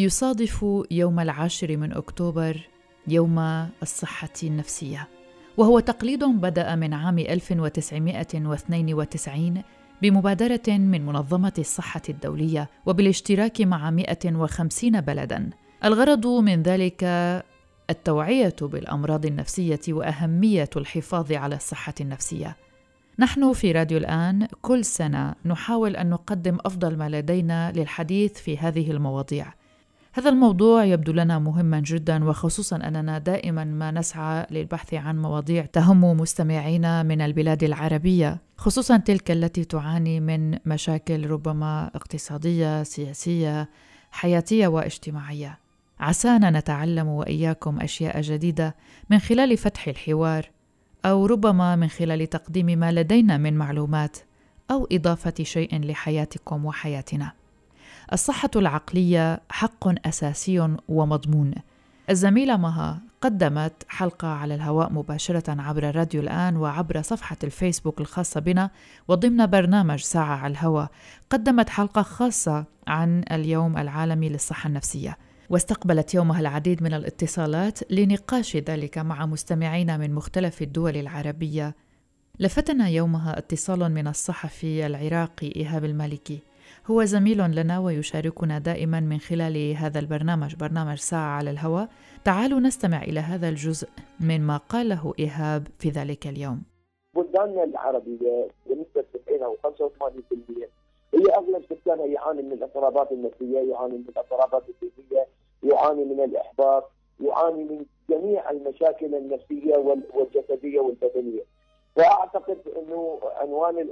يصادف يوم العاشر من أكتوبر يوم الصحة النفسية وهو تقليد بدأ من عام 1992 بمبادرة من منظمة الصحة الدولية وبالاشتراك مع 150 بلدا. الغرض من ذلك التوعية بالأمراض النفسية وأهمية الحفاظ على الصحة النفسية. نحن في راديو الآن كل سنة نحاول أن نقدم أفضل ما لدينا للحديث في هذه المواضيع. هذا الموضوع يبدو لنا مهما جدا وخصوصا أننا دائما ما نسعى للبحث عن مواضيع تهم مستمعينا من البلاد العربية خصوصا تلك التي تعاني من مشاكل ربما اقتصادية سياسية حياتية واجتماعية. عسانا نتعلم وإياكم أشياء جديدة من خلال فتح الحوار أو ربما من خلال تقديم ما لدينا من معلومات أو إضافة شيء لحياتكم وحياتنا. الصحة العقلية حق أساسي ومضمون. الزميلة مها قدمت حلقة على الهواء مباشرة عبر راديو الآن وعبر صفحة الفيسبوك الخاصة بنا وضمن برنامج ساعة على الهواء قدمت حلقة خاصة عن اليوم العالمي للصحة النفسية. واستقبلت يومها العديد من الاتصالات لنقاش ذلك مع مستمعين من مختلف الدول العربية. لفتنا يومها اتصال من الصحفي العراقي إيهاب المالكي. هو زميل لنا ويشاركنا دائما من خلال هذا البرنامج برنامج ساعة على الهواء. تعالوا نستمع إلى هذا الجزء من ما قاله إيهاب في ذلك اليوم. بلداننا العربية بنسبة 90 أو 85% هي أغلب سكانها يعاني من الاضطرابات النفسية يعاني من الاضطرابات الذهنية يعاني من الإحباط يعاني من جميع المشاكل النفسية والجسدية والبدنية. فأعتقد أنه عنوان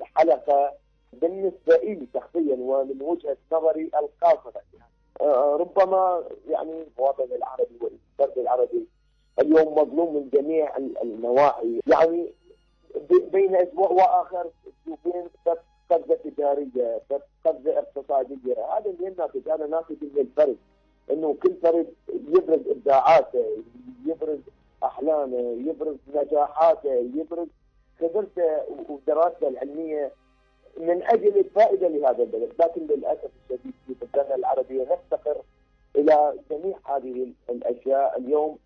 الحلقة بالنسبة لي شخصيا ومن وجهة نظري القاصرة يعني آه، ربما يعني المواطن العربي والفرد العربي اليوم مظلوم من جميع النواحي. يعني بين أسبوع وآخر تشوفين قفزه تجارية قفزه اقتصادية. هذا اللي الناتج أنا ناتج من الفرد إنه كل فرد يبرز إبداعاته يبرز أحلامه يبرز نجاحاته يبرز خبرته ودراسته العلمية من أجل الفائدة لهذا البلد، لكن للأسف الشديد في بلداننا العربية نفتقر إلى جميع هذه الأشياء، اليوم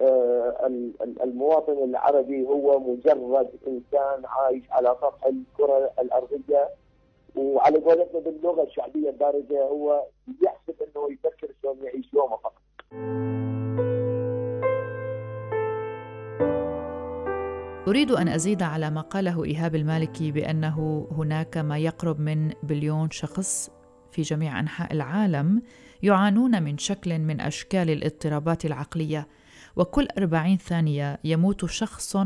آه، المواطن العربي هو مجرد إنسان عايش على سطح الكرة الأرضية. وعلى قولتنا باللغة الشعبية الدارجة هو يحسب إنه يفكر شلون يعيش يومه فقط. أريد أن أزيد على ما قاله إيهاب المالكي بأنه هناك ما يقرب من بليون شخص في جميع أنحاء العالم يعانون من شكل من أشكال الاضطرابات العقلية وكل أربعين ثانية يموت شخص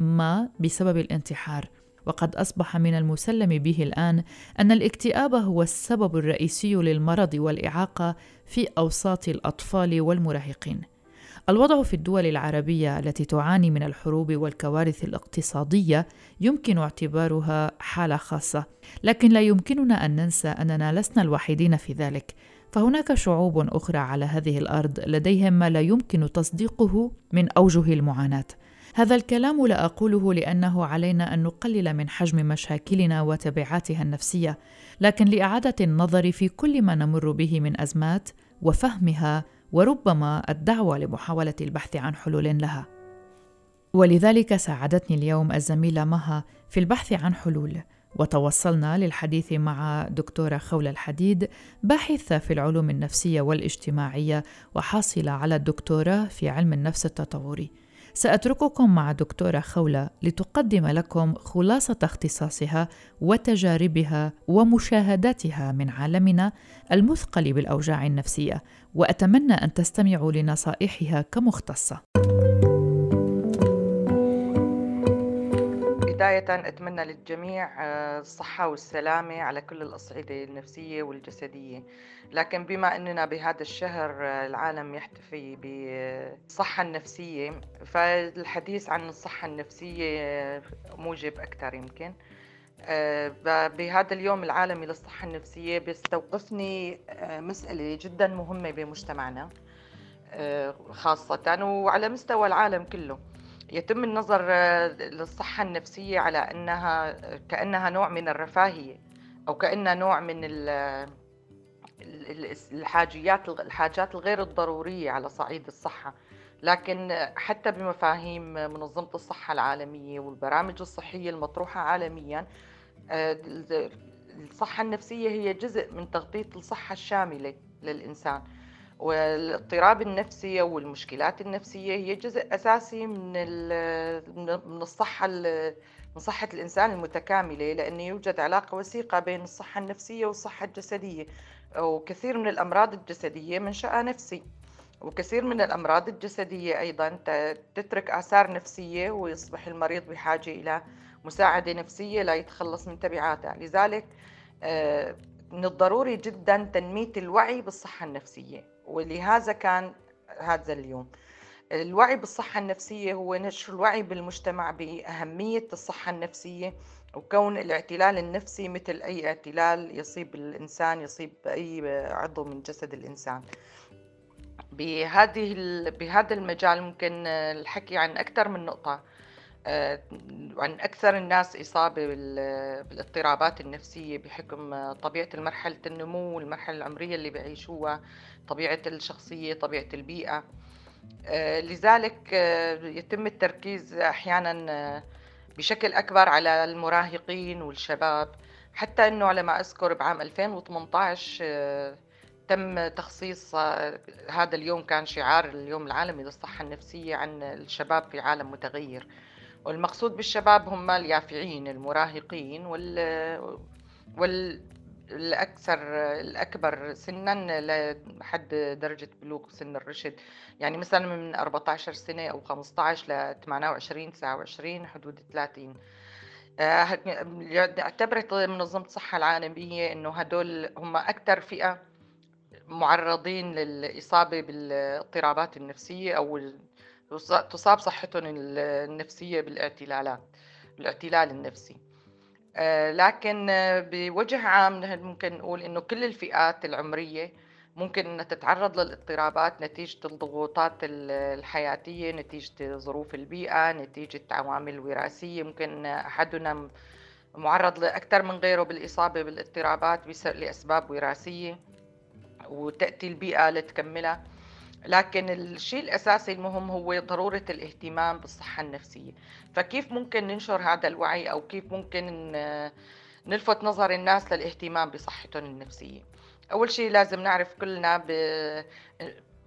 ما بسبب الانتحار. وقد أصبح من المسلم به الآن أن الاكتئاب هو السبب الرئيسي للمرض والإعاقة في أوساط الأطفال والمراهقين. الوضع في الدول العربية التي تعاني من الحروب والكوارث الاقتصادية يمكن اعتبارها حالة خاصة لكن لا يمكننا أن ننسى أننا لسنا الوحيدين في ذلك. فهناك شعوب أخرى على هذه الأرض لديهم ما لا يمكن تصديقه من أوجه المعاناة. هذا الكلام لا أقوله لأنه علينا أن نقلل من حجم مشاكلنا وتبعاتها النفسية لكن لإعادة النظر في كل ما نمر به من أزمات وفهمها وربما الدعوة لمحاولة البحث عن حلول لها. ولذلك ساعدتني اليوم الزميلة مها في البحث عن حلول وتوصلنا للحديث مع دكتورة خوله الحديد باحثة في العلوم النفسية والاجتماعية وحاصلة على الدكتوراه في علم النفس التطوري. سأترككم مع دكتورة خولة لتقدم لكم خلاصة اختصاصها وتجاربها ومشاهداتها من عالمنا المثقل بالأوجاع النفسية وأتمنى أن تستمعوا لنصائحها كمختصة. بداية أتمنى للجميع آه، الصحة والسلامة على كل الأصعدة النفسية والجسدية. لكن بما أننا بهذا الشهر آه، العالم يحتفي بالصحة النفسية فالحديث عن الصحة النفسية آه، موجب أكثر يمكن. بهذا اليوم العالمي للصحة النفسية بيستوقفني مسألة جدا مهمة بمجتمعنا خاصة وعلى مستوى العالم كله. يتم النظر آه، للصحة النفسية على أنها كأنها نوع من الرفاهية أو كأنها نوع من الحاجيات الحاجات الغير الضرورية على صعيد الصحة. لكن حتى بمفاهيم منظمة الصحة العالمية والبرامج الصحية المطروحة عالميا آه، الصحة النفسية هي جزء من تغطية الصحة الشاملة للإنسان. والاضطراب النفسي والمشكلات النفسية هي جزء أساسي من من الصحة من صحة الإنسان المتكاملة لأن يوجد علاقة وثيقة بين الصحة النفسية والصحة الجسدية وكثير من الأمراض الجسدية منشأها نفسي وكثير من الأمراض الجسدية أيضا تترك آثار نفسية ويصبح المريض بحاجة إلى مساعدة نفسية لا يتخلص من تبعاتها لذلك آه، من الضروري جدا تنمية الوعي بالصحة النفسية. ولهذا كان هذا اليوم. الوعي بالصحة النفسية هو نشر الوعي بالمجتمع بأهمية الصحة النفسية وكون الاعتلال النفسي مثل أي اعتلال يصيب الإنسان يصيب أي عضو من جسد الإنسان. بهذه بهذا المجال ممكن الحكي عن أكثر من نقطة. عن أكثر الناس إصابة بالاضطرابات النفسية بحكم طبيعة المرحلة النمو والمرحلة العمرية اللي بيعيشوها طبيعة الشخصية طبيعة البيئة. آه، لذلك آه، يتم التركيز أحيانا بشكل أكبر على المراهقين والشباب. حتى أنه على ما أذكر بعام 2018 تم تخصيص هذا اليوم كان شعار اليوم العالمي للصحة النفسية عن الشباب في عالم متغير. والمقصود بالشباب هم اليافعين المراهقين وال وال الأكثر الأكبر سنا لحد درجة بلوغ سن الرشد. يعني مثلا من 14 سنة أو 15 ل 28 29 حدود 30 اعتبرت منظمة الصحة العالمية إنه هدول هم أكثر فئة معرضين للإصابة بالاضطرابات النفسية أو تصاب صحتهم النفسية بالاعتلالات الاعتلال النفسي. آه، لكن بوجه عام ممكن نقول إنه كل الفئات العمرية ممكن إنها تتعرض للاضطرابات نتيجة الضغوطات الحياتية نتيجة ظروف البيئة نتيجة عوامل وراثية. ممكن أحدنا معرض لأكثر من غيره بالإصابة بالاضطرابات لأسباب وراثية وتأتي البيئة لتكملها. لكن الشيء الأساسي المهم هو ضرورة الاهتمام بالصحة النفسية. فكيف ممكن ننشر هذا الوعي أو كيف ممكن نلفت نظر الناس للاهتمام بصحتهم النفسية؟ أول شيء لازم نعرف كلنا ب...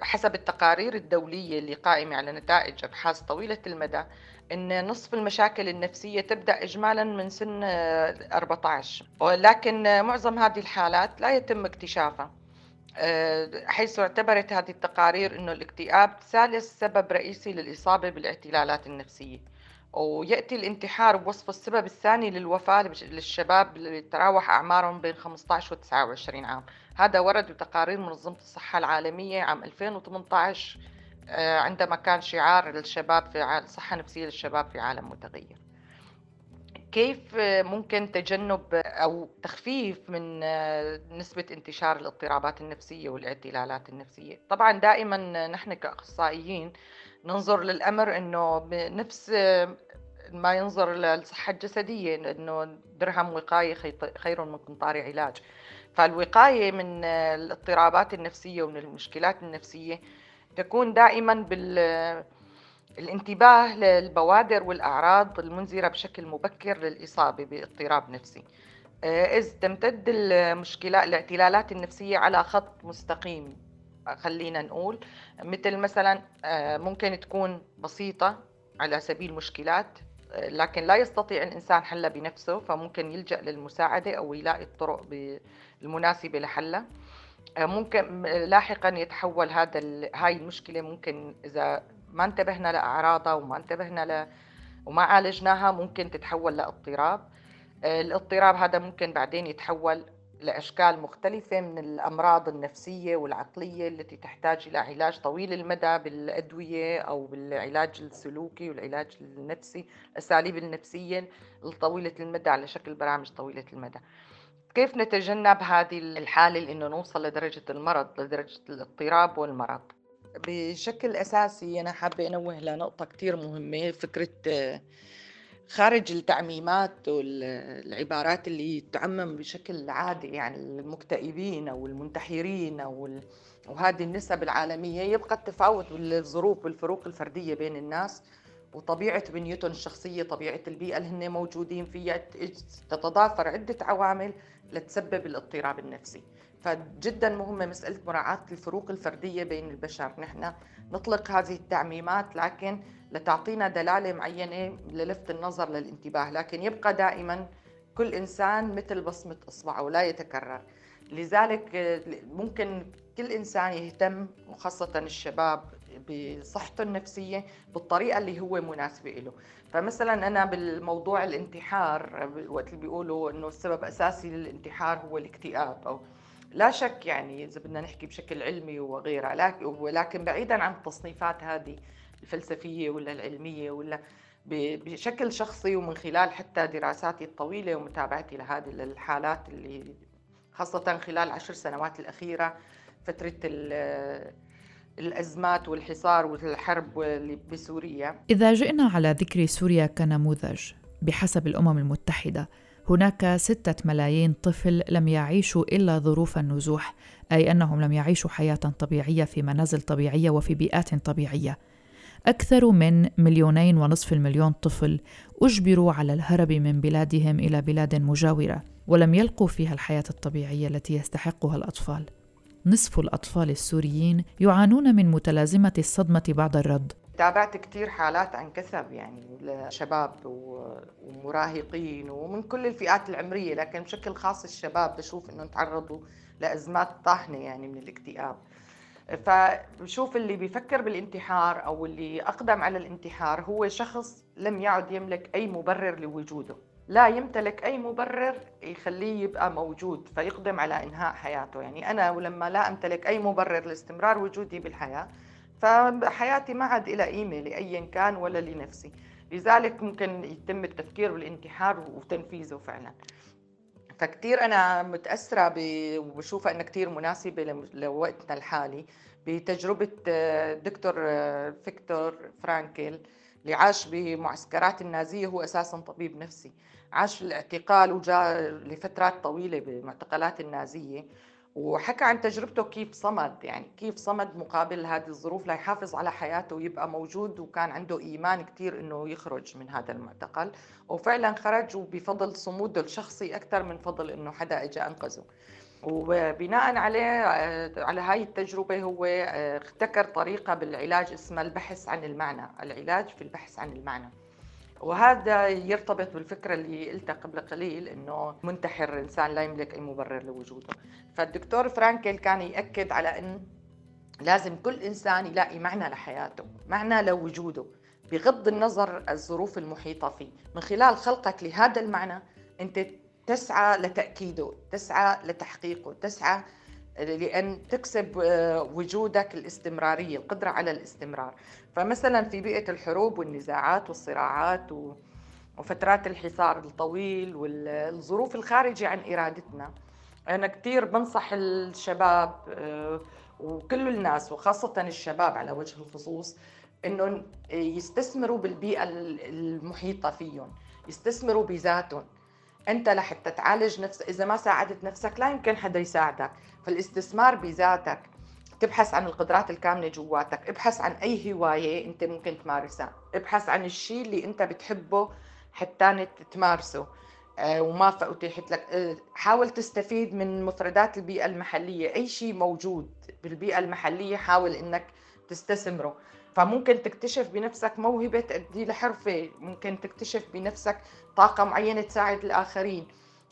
حسب التقارير الدولية اللي قائمة على نتائج أبحاث طويلة المدى أن نصف المشاكل النفسية تبدأ إجمالا من سن 14 ولكن معظم هذه الحالات لا يتم اكتشافها. حيث اعتبرت هذه التقارير أنه الاكتئاب ثالث سبب رئيسي للإصابة بالاعتلالات النفسية ويأتي الانتحار بوصف السبب الثاني للوفاة للشباب اللي تراوح أعمارهم بين 15 و 29 عام. هذا ورد بتقارير منظمة الصحة العالمية عام 2018 آه، عندما كان شعار للشباب في الصحة النفسية للشباب في عالم متغير. كيف ممكن تجنب أو تخفيف من نسبة انتشار الاضطرابات النفسية والاعتلالات النفسية؟ طبعا دائما نحن كأخصائيين ننظر للأمر إنه بنفس ما ينظر للصحة الجسدية إنه درهم وقاية خير من قنطار علاج. فالوقاية من الاضطرابات النفسية ومن المشكلات النفسية تكون دائما بال الانتباه للبوادر والأعراض المنذرة بشكل مبكر للإصابة باضطراب نفسي. آه، إذ تمتد المشكلات الاعتلالات النفسية على خط مستقيم خلينا نقول مثل مثلا آه، ممكن تكون بسيطة على سبيل مشكلات آه، لكن لا يستطيع الإنسان حلها بنفسه فممكن يلجأ للمساعدة أو يلاقي الطرق المناسبة لحلها. ممكن لاحقا يتحول هذا هاي المشكلة ممكن إذا ما انتبهنا لأعراضها وما انتبهنا ل... وما عالجناها ممكن تتحول لإضطراب. آه، الاضطراب هذا ممكن بعدين يتحول لأشكال مختلفة من الأمراض النفسية والعقلية التي تحتاج إلى علاج طويل المدى بالأدوية أو بالعلاج السلوكي والعلاج النفسي الأساليب النفسية الطويلة المدى على شكل برامج طويلة المدى. كيف نتجنب هذه الحالة لأنه نوصل لدرجة المرض لدرجة الاضطراب والمرض؟ بشكل أساسي أنا حابة أنوه لنقطة كتير مهمة فكرة خارج التعميمات والعبارات اللي تعمم بشكل عادي يعني المكتئبين أو المنتحرين أو وهذه النسب العالمية يبقى التفاوت والظروف والفروق الفردية بين الناس وطبيعة بنيتهم الشخصية طبيعة البيئة اللي هن موجودين فيها تتضافر عدة عوامل لتسبب الاضطراب النفسي. فجدا مهمة مسألة مراعاة الفروق الفردية بين البشر. نحن نطلق هذه التعميمات لكن لتعطينا دلالة معينة للفت النظر للانتباه. لكن يبقى دائما كل إنسان مثل بصمة إصبعه ولا يتكرر. لذلك ممكن كل إنسان يهتم وخاصة الشباب بصحته النفسية بالطريقة اللي هو مناسبة له فمثلا أنا بالموضوع الانتحار وقت اللي بيقولوا أنه السبب أساسي للانتحار هو الاكتئاب أو لا شك يعني إذا بدنا نحكي بشكل علمي وغيرها ولكن بعيدا عن التصنيفات هذه الفلسفية ولا العلمية ولا بشكل شخصي ومن خلال حتى دراساتي الطويلة ومتابعتي لهذه الحالات اللي خاصة خلال العشر سنوات الأخيرة فترة الأزمات والحصار والحرب بسوريا. إذا جئنا على ذكر سوريا كنموذج بحسب الأمم المتحدة هناك ستة ملايين طفل لم يعيشوا إلا ظروف النزوح أي أنهم لم يعيشوا حياة طبيعية في منازل طبيعية وفي بيئات طبيعية. أكثر من مليونين ونصف المليون طفل أجبروا على الهرب من بلادهم إلى بلاد مجاورة ولم يلقوا فيها الحياة الطبيعية التي يستحقها الأطفال. نصف الأطفال السوريين يعانون من متلازمة الصدمة بعد الرد. تابعت كثير حالات عن كثب يعني لشباب ومراهقين ومن كل الفئات العمرية لكن بشكل خاص الشباب بشوف انهم تعرضوا لأزمات طاحنة يعني من الاكتئاب. فبشوف اللي بيفكر بالانتحار أو اللي أقدم على الانتحار هو شخص لم يعد يملك أي مبرر لوجوده. لا يمتلك أي مبرر يخليه يبقى موجود فيقدم على إنهاء حياته. يعني أنا ولما لا أمتلك أي مبرر لاستمرار وجودي بالحياة فحياتي ما عاد لها قيمه لاي كان ولا لنفسي. لذلك ممكن يتم التفكير بالانتحار وتنفيذه فعلا. فكتير أنا متأثرة وبشوفها أنها كتير مناسبة لوقتنا الحالي بتجربة دكتور فيكتور فرانكل. اللي عاش بمعسكرات النازية هو أساسا طبيب نفسي. عاش في الاعتقال وجاء لفترات طويلة بالمعتقلات النازية. وحكى عن تجربته كيف صمد يعني كيف صمد مقابل هذه الظروف ليحافظ على حياته ويبقى موجود وكان عنده إيمان كثير إنه يخرج من هذا المعتقل. وفعلا خرج وبفضل صموده الشخصي أكثر من فضل إنه حدا إجا أنقذه. وبناء عليه على هاي التجربة هو ابتكر طريقة بالعلاج اسمها البحث عن المعنى العلاج في البحث عن المعنى. وهذا يرتبط بالفكرة اللي قلتها قبل قليل إنه منتحر الانسان لا يملك أي مبرر لوجوده. فالدكتور فرانكل كان يأكد على إن لازم كل إنسان يلاقي معنى لحياته معنى لوجوده بغض النظر الظروف المحيطة فيه. من خلال خلقك لهذا المعنى أنت تسعى لتأكيده تسعى لتحقيقه تسعى لأن تكسب آه، وجودك الاستمرارية القدرة على الاستمرار. فمثلا في بيئة الحروب والنزاعات والصراعات وفترات الحصار الطويل والظروف الخارجة عن إرادتنا. أنا كثير بنصح الشباب آه، وكل الناس وخاصة الشباب على وجه الخصوص انهم يستثمروا بالبيئة المحيطة فيهم يستثمروا بذاتهم. أنت لحتى تعالج نفسك إذا ما ساعدت نفسك لا يمكن حدا يساعدك. فالاستثمار بذاتك تبحث عن القدرات الكامنه جواتك ابحث عن أي هواية أنت ممكن تمارسها. ابحث عن الشيء اللي أنت بتحبه حتى تمارسه. آه، وما اتيحت لك آه، حاول تستفيد من مفردات البيئة المحلية. أي شيء موجود بالبيئة المحلية حاول إنك تستثمره. فممكن تكتشف بنفسك موهبة تؤدي لحرفة. ممكن تكتشف بنفسك طاقة معينة تساعد الآخرين.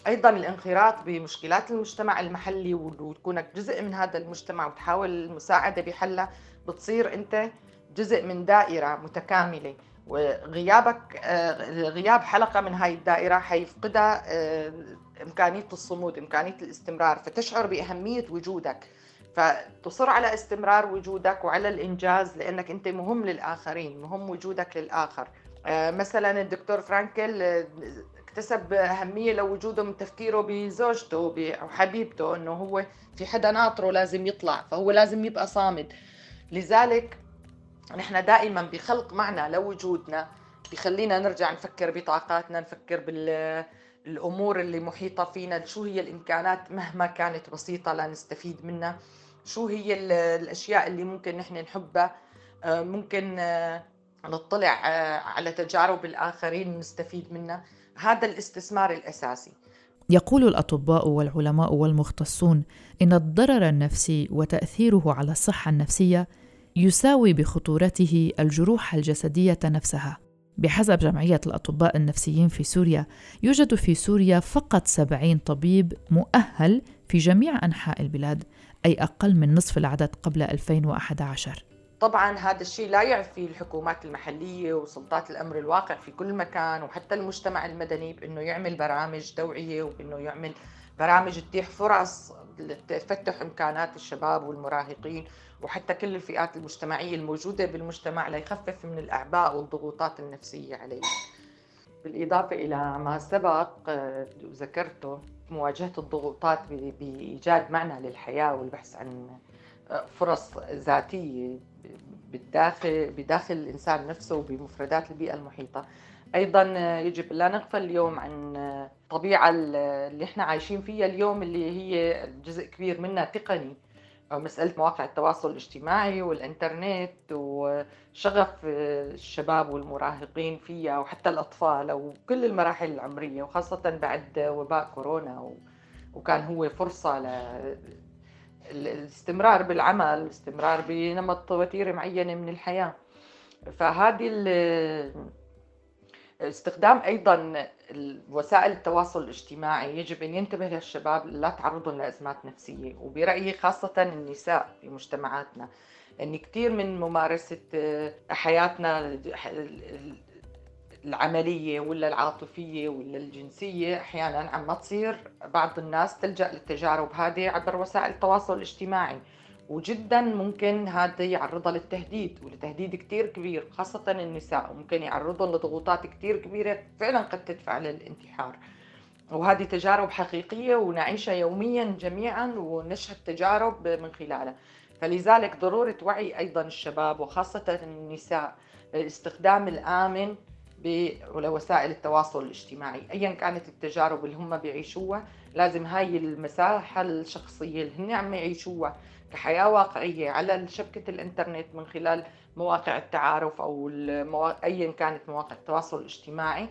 أيضا الانخراط بمشكلات المجتمع المحلي وتكونك جزء من هذا المجتمع وتحاول المساعدة بحلها. بتصير أنت جزء من دائرة متكاملة. وغيابك آه، غياب حلقة من هاي الدائرة حيفقدها آه، إمكانية الصمود إمكانية الاستمرار. فتشعر بأهمية وجودك. فتصر على استمرار وجودك وعلى الإنجاز لأنك أنت مهم للآخرين مهم وجودك للآخر. آه، مثلا الدكتور فرانكل اكتسب أهمية لوجوده من تفكيره بزوجته وحبيبته أنه هو في حدا ناطره لازم يطلع فهو لازم يبقى صامد. لذلك نحن دائما بخلق معنى لوجودنا بخلينا نرجع نفكر بطاقاتنا نفكر بال الأمور اللي محيطة فينا شو هي الإمكانات مهما كانت بسيطة لنستفيد منها. شو هي الأشياء اللي ممكن نحن نحبها؟ آه، ممكن آه، نطلع آه، على تجارب الآخرين ونستفيد منها. هذا الاستثمار الأساسي. يقول الأطباء والعلماء والمختصون إن الضرر النفسي وتأثيره على الصحة النفسية يساوي بخطورته الجروح الجسدية نفسها. بحسب جمعية الأطباء النفسيين في سوريا يوجد في سوريا فقط 70 طبيب مؤهل في جميع أنحاء البلاد. أي أقل من نصف العدد قبل 2011 طبعا هذا الشيء لا يعفي الحكومات المحلية وسلطات الأمر الواقع في كل مكان وحتى المجتمع المدني بأنه يعمل برامج توعية وبأنه يعمل برامج تتيح فرص لتفتح إمكانات الشباب والمراهقين وحتى كل الفئات المجتمعية الموجودة بالمجتمع ليخفف من الأعباء والضغوطات النفسية عليه بالإضافة إلى ما سبق آه، ذكرته مواجهة الضغوطات بإيجاد معنى للحياة والبحث عن فرص ذاتية بالداخل بداخل الإنسان نفسه وبمفردات البيئة المحيطة. أيضا يجب لا نغفل اليوم عن الطبيعة اللي إحنا عايشين فيها اليوم اللي هي جزء كبير منها تقني. مسألة مواقع التواصل الاجتماعي والإنترنت وشغف الشباب والمراهقين فيها وحتى الأطفال وكل المراحل العمرية وخاصة بعد وباء كورونا وكان هو فرصة للاستمرار بالعمل الاستمرار بنمط وتيرة معينة من الحياة. فهذه استخدام أيضا وسائل التواصل الاجتماعي يجب أن ينتبه للشباب لا تعرضهم لأزمات نفسية. وبرأيي خاصة النساء في مجتمعاتنا أن كثير من ممارسة آه، حياتنا العملية ولا العاطفية ولا الجنسية أحيانا عم تصير بعض الناس تلجأ للتجارب هذه عبر وسائل التواصل الاجتماعي. وجدا ممكن هذا يعرضها للتهديد ولتهديد كتير كبير خاصة النساء وممكن يعرضهم لضغوطات كتير كبيرة فعلا قد تدفع للانتحار. وهذه تجارب حقيقية ونعيشها يوميا جميعا ونشهد تجارب من خلالها. فلذلك ضرورة وعي أيضا الشباب وخاصة النساء الاستخدام الآمن بوسائل التواصل الاجتماعي. ايا كانت التجارب اللي هم بيعيشوها لازم هاي المساحة الشخصية اللي هن عم يعيشوها كحياة واقعية على شبكة الإنترنت من خلال مواقع التعارف أو الموا... أيا كانت مواقع التواصل الاجتماعي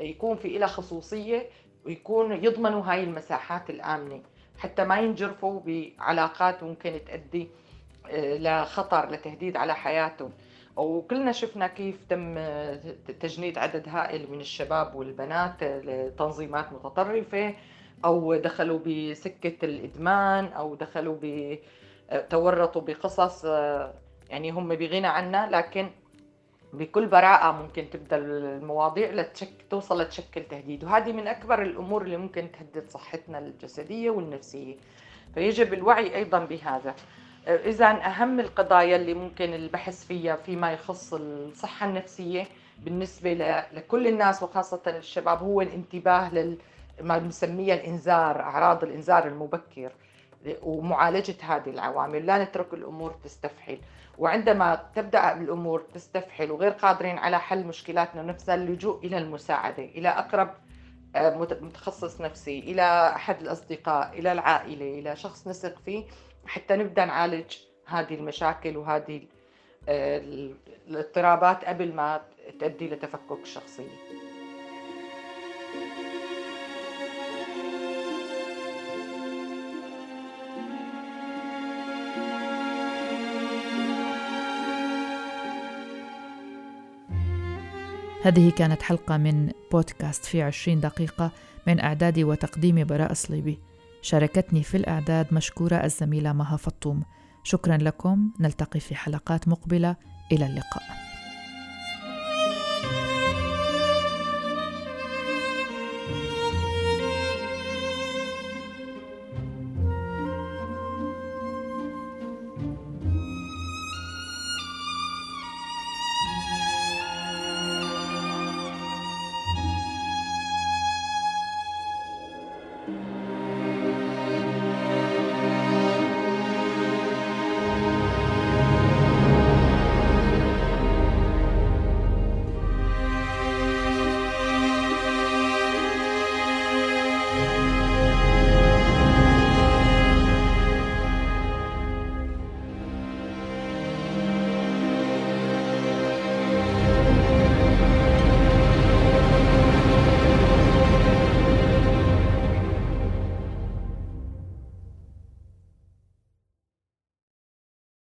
يكون في إلها خصوصية ويكون يضمنوا هاي المساحات الآمنة. حتى ما ينجرفوا بعلاقات ممكن تؤدي آه، لخطر لتهديد على حياتهم. وكلنا شفنا كيف تم آه، تجنيد عدد هائل من الشباب والبنات لتنظيمات متطرفة أو دخلوا بسكة الإدمان أو دخلوا تورطوا بقصص آه، يعني هم بغنى عنها لكن بكل براءة ممكن تبدأ المواضيع لتشك توصل لتشكل تهديد. وهذه من أكبر الأمور اللي ممكن تهدد صحتنا الجسدية والنفسية. فيجب الوعي أيضا بهذا. آه، إذا أهم القضايا اللي ممكن البحث فيها فيما يخص الصحة النفسية بالنسبة لكل الناس وخاصة الشباب هو الانتباه لل ما بنسميه الإنذار أعراض الإنذار المبكر. ومعالجة هذه العوامل لا نترك الأمور تستفحل. وعندما تبدأ الأمور تستفحل وغير قادرين على حل مشكلاتنا نفسها اللجوء إلى المساعدة إلى أقرب آه، متخصص نفسي إلى أحد الأصدقاء إلى العائلة إلى شخص نثق فيه حتى نبدأ نعالج هذه المشاكل وهذه آه، الاضطرابات قبل ما تؤدي لتفكك الشخصيه هذه كانت حلقة من بودكاست في عشرين دقيقة من إعداد وتقديم براء صليبي. شاركتني في الإعداد مشكورة الزميلة مها فطوم. شكرا لكم. نلتقي في حلقات مقبلة. إلى اللقاء.